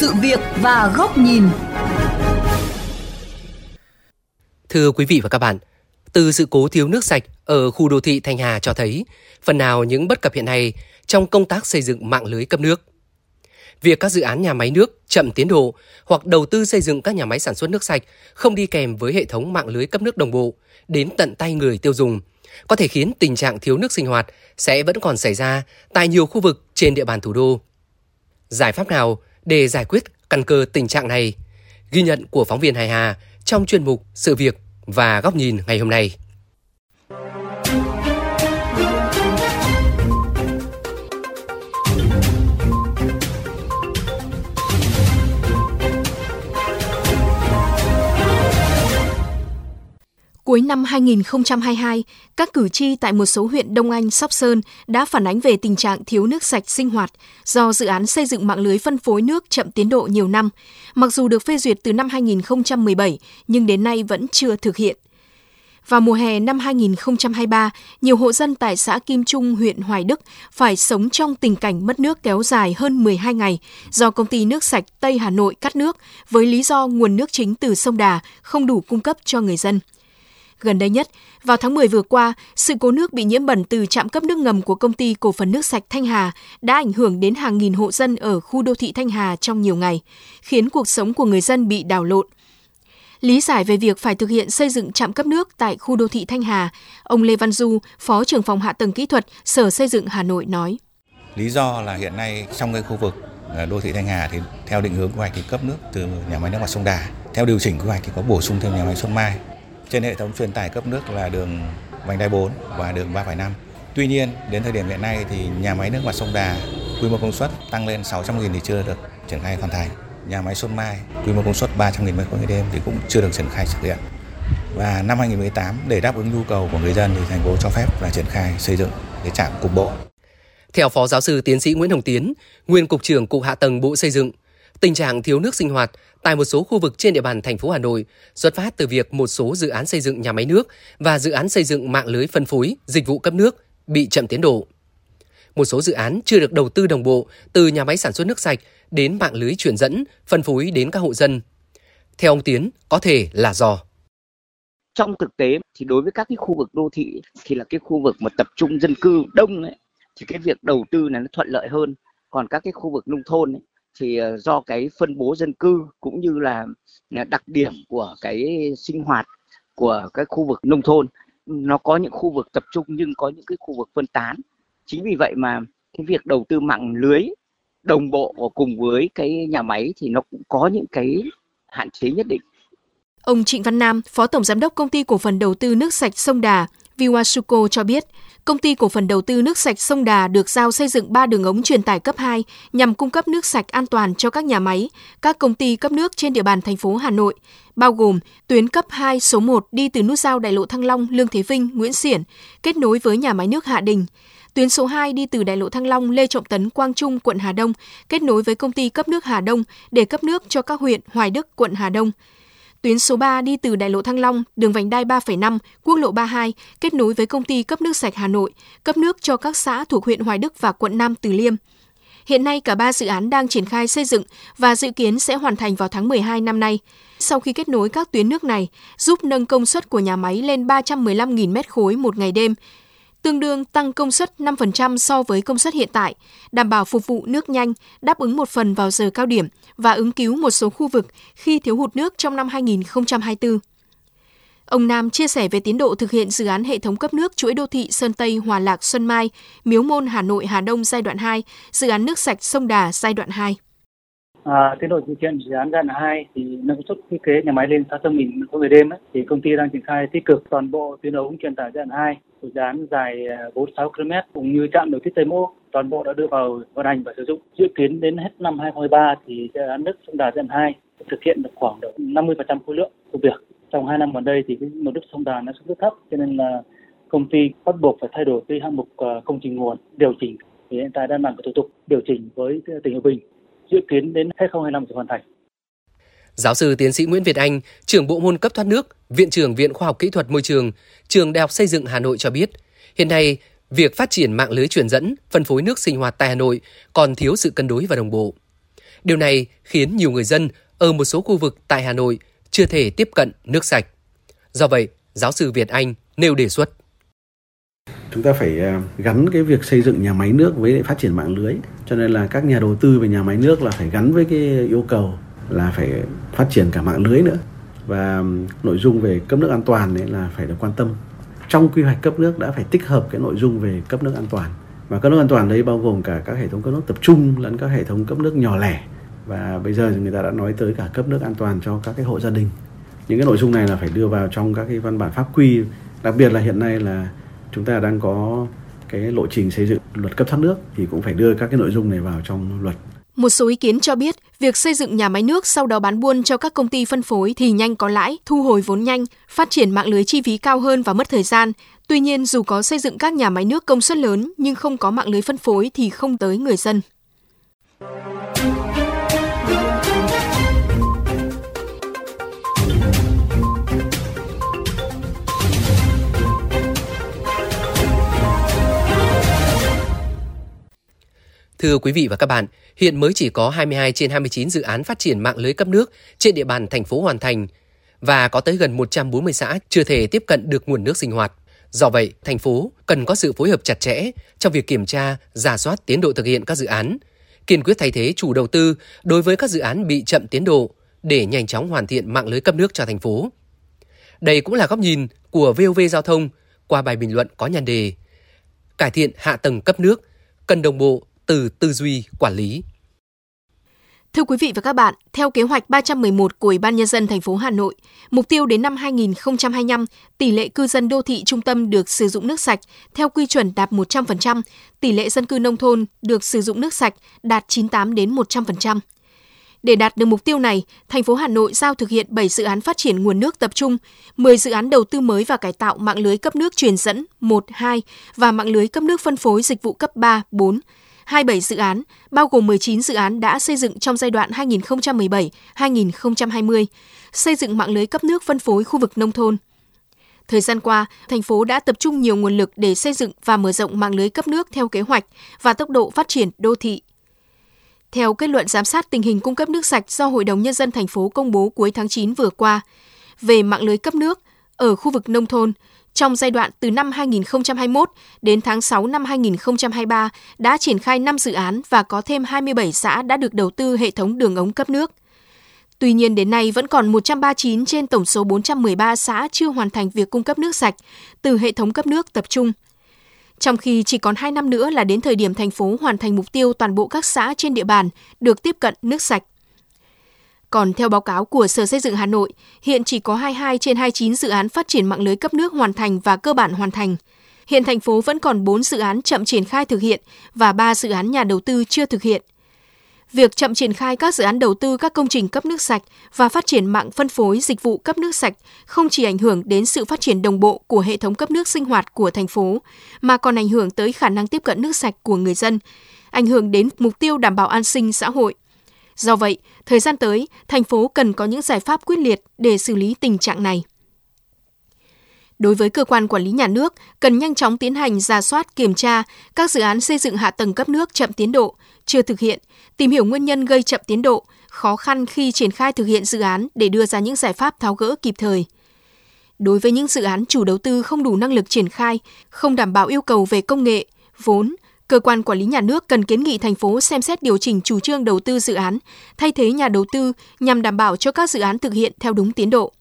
sự việc và góc nhìn. Thưa quý vị và các bạn, từ sự cố thiếu nước sạch ở khu đô thị Thanh Hà cho thấy phần nào những bất cập hiện nay trong công tác xây dựng mạng lưới cấp nước. Việc các dự án nhà máy nước chậm tiến độ hoặc đầu tư xây dựng các nhà máy sản xuất nước sạch không đi kèm với hệ thống mạng lưới cấp nước đồng bộ đến tận tay người tiêu dùng có thể khiến tình trạng thiếu nước sinh hoạt sẽ vẫn còn xảy ra tại nhiều khu vực trên địa bàn thủ đô. Giải pháp nào để giải quyết căn cơ tình trạng này? Ghi nhận của phóng viên Hải Hà trong chuyên mục Sự việc và góc nhìn ngày hôm nay. Cuối năm 2022, các cử tri tại một số huyện Đông Anh, Sóc Sơn đã phản ánh về tình trạng thiếu nước sạch sinh hoạt do dự án xây dựng mạng lưới phân phối nước chậm tiến độ nhiều năm. Mặc dù được phê duyệt từ năm 2017, nhưng đến nay vẫn chưa thực hiện. Vào mùa hè năm 2023, nhiều hộ dân tại xã Kim Trung, huyện Hoài Đức phải sống trong tình cảnh mất nước kéo dài hơn 12 ngày do công ty nước sạch Tây Hà Nội cắt nước với lý do nguồn nước chính từ sông Đà không đủ cung cấp cho người dân. Gần đây nhất, vào tháng 10 vừa qua, sự cố nước bị nhiễm bẩn từ trạm cấp nước ngầm của công ty cổ phần nước sạch Thanh Hà đã ảnh hưởng đến hàng nghìn hộ dân ở khu đô thị Thanh Hà trong nhiều ngày, khiến cuộc sống của người dân bị đảo lộn. Lý giải về việc phải thực hiện xây dựng trạm cấp nước tại khu đô thị Thanh Hà, ông Lê Văn Du, Phó trưởng phòng hạ tầng kỹ thuật Sở Xây dựng Hà Nội nói. Lý do là hiện nay trong cái khu vực ờ, đô thị Thanh Hà thì theo định hướng quy hoạch thì cấp nước từ nhà máy nước mặt sông Đà. Theo điều chỉnh quy hoạch thì có bổ sung thêm nhà máy sông Mai trên hệ thống truyền tải cấp nước là đường vành đai 4 và đường 3,5. Tuy nhiên, đến thời điểm hiện nay thì nhà máy nước mặt sông Đà quy mô công suất tăng lên 600.000 thì chưa được triển khai hoàn thành. Nhà máy Xuân Mai quy mô công suất 300.000 mét khối đêm thì cũng chưa được triển khai thực hiện. Và năm 2018 để đáp ứng nhu cầu của người dân thì thành phố cho phép là triển khai xây dựng cái trạm cục bộ. Theo Phó Giáo sư Tiến sĩ Nguyễn Hồng Tiến, nguyên Cục trưởng Cục Hạ tầng Bộ Xây dựng, tình trạng thiếu nước sinh hoạt tại một số khu vực trên địa bàn thành phố Hà Nội xuất phát từ việc một số dự án xây dựng nhà máy nước và dự án xây dựng mạng lưới phân phối dịch vụ cấp nước bị chậm tiến độ. Một số dự án chưa được đầu tư đồng bộ từ nhà máy sản xuất nước sạch đến mạng lưới truyền dẫn, phân phối đến các hộ dân. Theo ông Tiến, có thể là do trong thực tế thì đối với các cái khu vực đô thị thì là cái khu vực mà tập trung dân cư đông ấy thì cái việc đầu tư này nó thuận lợi hơn còn các cái khu vực nông thôn ấy, thì ờ, do cái phân bố dân cư cũng như là ờ, đặc điểm của cái sinh hoạt của các khu vực nông thôn nó có những khu vực tập trung nhưng có những cái khu vực phân tán chính vì vậy mà cái việc đầu tư mạng lưới đồng bộ cùng với cái nhà máy thì nó cũng có những cái hạn chế nhất định. Ông Trịnh Văn Nam, Phó Tổng Giám đốc Công ty Cổ phần Đầu tư Nước sạch Sông Đà, Viwasuko cho biết, Công ty cổ phần đầu tư nước sạch Sông Đà được giao xây dựng 3 đường ống truyền tải cấp 2 nhằm cung cấp nước sạch an toàn cho các nhà máy, các công ty cấp nước trên địa bàn thành phố Hà Nội, bao gồm tuyến cấp 2 số 1 đi từ nút giao đại lộ Thăng Long, Lương Thế Vinh, Nguyễn Xiển, kết nối với nhà máy nước Hạ Đình. Tuyến số 2 đi từ đại lộ Thăng Long, Lê Trọng Tấn, Quang Trung, quận Hà Đông, kết nối với công ty cấp nước Hà Đông để cấp nước cho các huyện Hoài Đức, quận Hà Đông. Tuyến số 3 đi từ đại lộ Thăng Long, đường vành đai 3,5, quốc lộ 32 kết nối với công ty cấp nước sạch Hà Nội, cấp nước cho các xã thuộc huyện Hoài Đức và quận Nam Từ Liêm. Hiện nay cả ba dự án đang triển khai xây dựng và dự kiến sẽ hoàn thành vào tháng 12 năm nay. Sau khi kết nối các tuyến nước này, giúp nâng công suất của nhà máy lên 315.000 mét khối một ngày đêm, tương đương tăng công suất 5% so với công suất hiện tại, đảm bảo phục vụ nước nhanh, đáp ứng một phần vào giờ cao điểm và ứng cứu một số khu vực khi thiếu hụt nước trong năm 2024. Ông Nam chia sẻ về tiến độ thực hiện dự án hệ thống cấp nước chuỗi đô thị Sơn Tây Hòa Lạc Xuân Mai, Miếu Môn Hà Nội Hà Đông giai đoạn 2, dự án nước sạch sông Đà giai đoạn 2. À, tiến độ thực hiện dự án giai đoạn 2 thì nâng suất thiết kế nhà máy lên 600.000 mỗi ngày đêm ấy, thì công ty đang triển khai tích cực toàn bộ tuyến ống truyền tải giai đoạn 2 dự án dài à, 46 km cũng như trạm đầu tiết Tây Mô toàn bộ đã đưa vào vận hành và sử dụng. Dự kiến đến hết năm 2023 thì dự án nước sông Đà giai đoạn 2 thực hiện được khoảng độ 50% khối lượng công việc. Trong 2 năm gần đây thì cái mực nước sông Đà nó xuống rất thấp cho nên là công ty bắt buộc phải thay đổi cái hạng mục à, công trình nguồn điều chỉnh thì hiện tại đang làm thủ tục điều chỉnh với tỉnh Hòa Bình dự kiến đến 2025 sẽ hoàn thành. Giáo sư tiến sĩ Nguyễn Việt Anh, trưởng bộ môn cấp thoát nước, Viện trưởng Viện Khoa học Kỹ thuật Môi trường, Trường Đại học Xây dựng Hà Nội cho biết, hiện nay việc phát triển mạng lưới truyền dẫn, phân phối nước sinh hoạt tại Hà Nội còn thiếu sự cân đối và đồng bộ. Điều này khiến nhiều người dân ở một số khu vực tại Hà Nội chưa thể tiếp cận nước sạch. Do vậy, giáo sư Việt Anh nêu đề xuất. Chúng ta phải à, gắn cái việc xây dựng nhà máy nước với phát triển mạng lưới. Cho nên là các nhà đầu tư về nhà máy nước là phải gắn với cái yêu cầu là phải phát triển cả mạng lưới nữa. Và nội dung về cấp nước an toàn đấy là phải được quan tâm. Trong quy hoạch cấp nước đã phải tích hợp cái nội dung về cấp nước an toàn. Và cấp nước an toàn đấy bao gồm cả các hệ thống cấp nước tập trung lẫn các hệ thống cấp nước nhỏ lẻ. Và bây giờ người ta đã nói tới cả cấp nước an toàn cho các cái hộ gia đình. Những cái nội dung này là phải đưa vào trong các cái văn bản pháp quy. Đặc biệt là hiện nay là chúng ta đang có cái lộ trình xây dựng luật cấp thoát nước thì cũng phải đưa các cái nội dung này vào trong luật. Một số ý kiến cho biết, việc xây dựng nhà máy nước sau đó bán buôn cho các công ty phân phối thì nhanh có lãi, thu hồi vốn nhanh, phát triển mạng lưới chi phí cao hơn và mất thời gian. Tuy nhiên, dù có xây dựng các nhà máy nước công suất lớn nhưng không có mạng lưới phân phối thì không tới người dân. Thưa quý vị và các bạn, hiện mới chỉ có 22 trên 29 dự án phát triển mạng lưới cấp nước trên địa bàn thành phố hoàn thành và có tới gần 140 xã chưa thể tiếp cận được nguồn nước sinh hoạt. Do vậy, thành phố cần có sự phối hợp chặt chẽ trong việc kiểm tra, giả soát tiến độ thực hiện các dự án, kiên quyết thay thế chủ đầu tư đối với các dự án bị chậm tiến độ để nhanh chóng hoàn thiện mạng lưới cấp nước cho thành phố. Đây cũng là góc nhìn của VOV Giao thông qua bài bình luận có nhan đề Cải thiện hạ tầng cấp nước cần đồng bộ từ tư duy quản lý. Thưa quý vị và các bạn, theo kế hoạch 311 của Ủy ban nhân dân thành phố Hà Nội, mục tiêu đến năm 2025, tỷ lệ cư dân đô thị trung tâm được sử dụng nước sạch theo quy chuẩn đạt 100%, tỷ lệ dân cư nông thôn được sử dụng nước sạch đạt 98 đến 100%. Để đạt được mục tiêu này, thành phố Hà Nội giao thực hiện 7 dự án phát triển nguồn nước tập trung, 10 dự án đầu tư mới và cải tạo mạng lưới cấp nước truyền dẫn 1, 2 và mạng lưới cấp nước phân phối dịch vụ cấp 3, 4, 27 dự án, bao gồm 19 dự án đã xây dựng trong giai đoạn 2017-2020, xây dựng mạng lưới cấp nước phân phối khu vực nông thôn. Thời gian qua, thành phố đã tập trung nhiều nguồn lực để xây dựng và mở rộng mạng lưới cấp nước theo kế hoạch và tốc độ phát triển đô thị. Theo kết luận giám sát tình hình cung cấp nước sạch do Hội đồng Nhân dân thành phố công bố cuối tháng 9 vừa qua, về mạng lưới cấp nước ở khu vực nông thôn, trong giai đoạn từ năm 2021 đến tháng 6 năm 2023 đã triển khai 5 dự án và có thêm 27 xã đã được đầu tư hệ thống đường ống cấp nước. Tuy nhiên đến nay vẫn còn 139 trên tổng số 413 xã chưa hoàn thành việc cung cấp nước sạch từ hệ thống cấp nước tập trung. Trong khi chỉ còn 2 năm nữa là đến thời điểm thành phố hoàn thành mục tiêu toàn bộ các xã trên địa bàn được tiếp cận nước sạch. Còn theo báo cáo của Sở Xây dựng Hà Nội, hiện chỉ có 22 trên 29 dự án phát triển mạng lưới cấp nước hoàn thành và cơ bản hoàn thành. Hiện thành phố vẫn còn 4 dự án chậm triển khai thực hiện và 3 dự án nhà đầu tư chưa thực hiện. Việc chậm triển khai các dự án đầu tư các công trình cấp nước sạch và phát triển mạng phân phối dịch vụ cấp nước sạch không chỉ ảnh hưởng đến sự phát triển đồng bộ của hệ thống cấp nước sinh hoạt của thành phố, mà còn ảnh hưởng tới khả năng tiếp cận nước sạch của người dân, ảnh hưởng đến mục tiêu đảm bảo an sinh xã hội – Do vậy, thời gian tới, thành phố cần có những giải pháp quyết liệt để xử lý tình trạng này. Đối với cơ quan quản lý nhà nước, cần nhanh chóng tiến hành ra soát kiểm tra các dự án xây dựng hạ tầng cấp nước chậm tiến độ, chưa thực hiện, tìm hiểu nguyên nhân gây chậm tiến độ, khó khăn khi triển khai thực hiện dự án để đưa ra những giải pháp tháo gỡ kịp thời. Đối với những dự án chủ đầu tư không đủ năng lực triển khai, không đảm bảo yêu cầu về công nghệ, vốn, cơ quan quản lý nhà nước cần kiến nghị thành phố xem xét điều chỉnh chủ trương đầu tư dự án, thay thế nhà đầu tư nhằm đảm bảo cho các dự án thực hiện theo đúng tiến độ.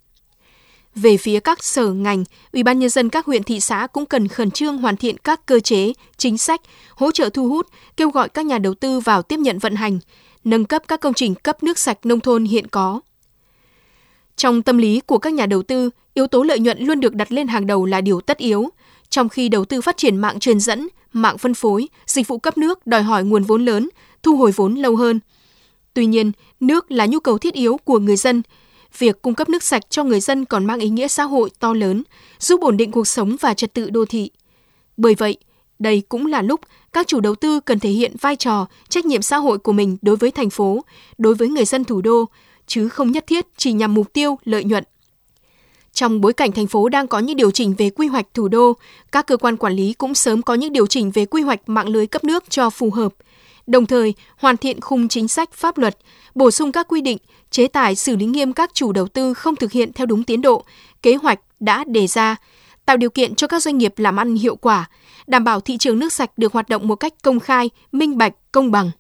Về phía các sở ngành, Ủy ban nhân dân các huyện thị xã cũng cần khẩn trương hoàn thiện các cơ chế, chính sách, hỗ trợ thu hút, kêu gọi các nhà đầu tư vào tiếp nhận vận hành, nâng cấp các công trình cấp nước sạch nông thôn hiện có. Trong tâm lý của các nhà đầu tư, yếu tố lợi nhuận luôn được đặt lên hàng đầu là điều tất yếu, trong khi đầu tư phát triển mạng truyền dẫn, mạng phân phối, dịch vụ cấp nước đòi hỏi nguồn vốn lớn, thu hồi vốn lâu hơn. Tuy nhiên, nước là nhu cầu thiết yếu của người dân. Việc cung cấp nước sạch cho người dân còn mang ý nghĩa xã hội to lớn, giúp ổn định cuộc sống và trật tự đô thị. Bởi vậy, đây cũng là lúc các chủ đầu tư cần thể hiện vai trò, trách nhiệm xã hội của mình đối với thành phố, đối với người dân thủ đô, chứ không nhất thiết chỉ nhằm mục tiêu lợi nhuận. Trong bối cảnh thành phố đang có những điều chỉnh về quy hoạch thủ đô, các cơ quan quản lý cũng sớm có những điều chỉnh về quy hoạch mạng lưới cấp nước cho phù hợp. Đồng thời, hoàn thiện khung chính sách pháp luật, bổ sung các quy định, chế tài xử lý nghiêm các chủ đầu tư không thực hiện theo đúng tiến độ, kế hoạch đã đề ra, tạo điều kiện cho các doanh nghiệp làm ăn hiệu quả, đảm bảo thị trường nước sạch được hoạt động một cách công khai, minh bạch, công bằng.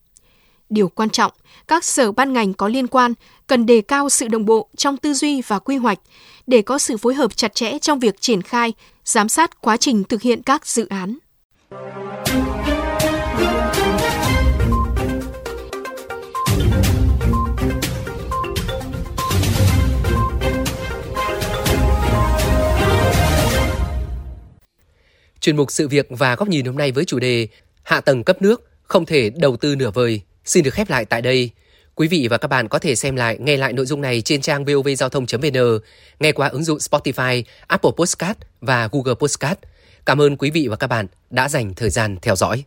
Điều quan trọng, các sở ban ngành có liên quan cần đề cao sự đồng bộ trong tư duy và quy hoạch để có sự phối hợp chặt chẽ trong việc triển khai, giám sát quá trình thực hiện các dự án. Chuyên mục sự việc và góc nhìn hôm nay với chủ đề Hạ tầng cấp nước không thể đầu tư nửa vời xin được khép lại tại đây. Quý vị và các bạn có thể xem lại, nghe lại nội dung này trên trang vovgiao thông.vn, nghe qua ứng dụng Spotify, Apple Podcast và Google Podcast. Cảm ơn quý vị và các bạn đã dành thời gian theo dõi.